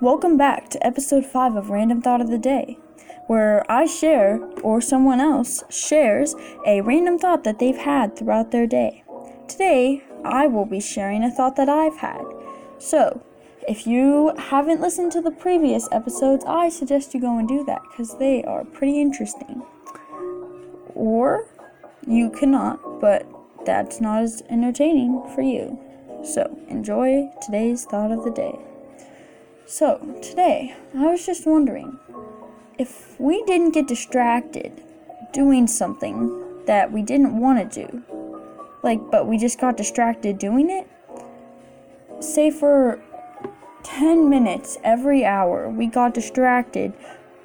Welcome back to episode 5 of Random Thought of the Day, where I share, or someone else shares, a random thought that they've had throughout their day. Today, I will be sharing a thought that I've had. So, if you haven't listened to the previous episodes, I suggest you go and do that because they are pretty interesting. Or you cannot, but that's not as entertaining for you. So, enjoy today's thought of the day. So, today, I was just wondering if we didn't get distracted doing something that we didn't want to do, like, but we just got distracted doing it, say for 10 minutes every hour, we got distracted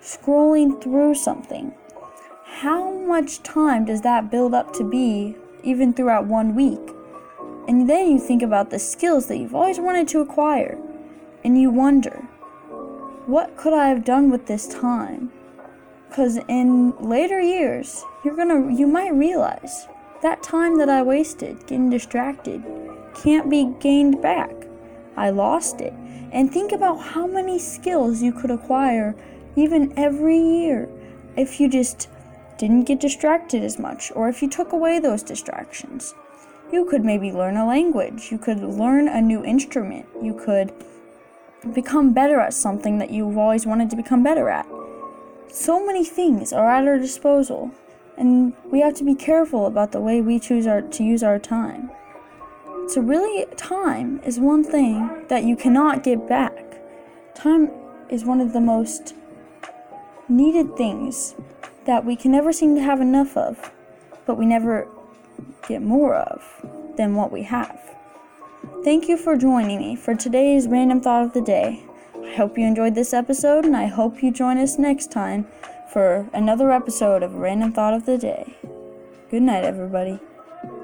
scrolling through something. How much time does that build up to be, even throughout one week? And then you think about the skills that you've always wanted to acquire, and you wonder, what could I have done with this time? Because in later years, you're gonna, you might realize that time that I wasted getting distracted can't be gained back. I lost it. And think about how many skills you could acquire even every year if you just didn't get distracted as much or if you took away those distractions. You could maybe learn a language, you could learn a new instrument, you could become better at something that you've always wanted to become better at. So many things are at our disposal, and we have to be careful about the way we choose our, to use our time. So, really, time is one thing that you cannot get back. Time is one of the most needed things that we can never seem to have enough of, but we never get more of than what we have. Thank you for joining me for today's random thought of the day. I hope you enjoyed this episode, and I hope you join us next time for another episode of Random Thought of the Day. Good night, everybody.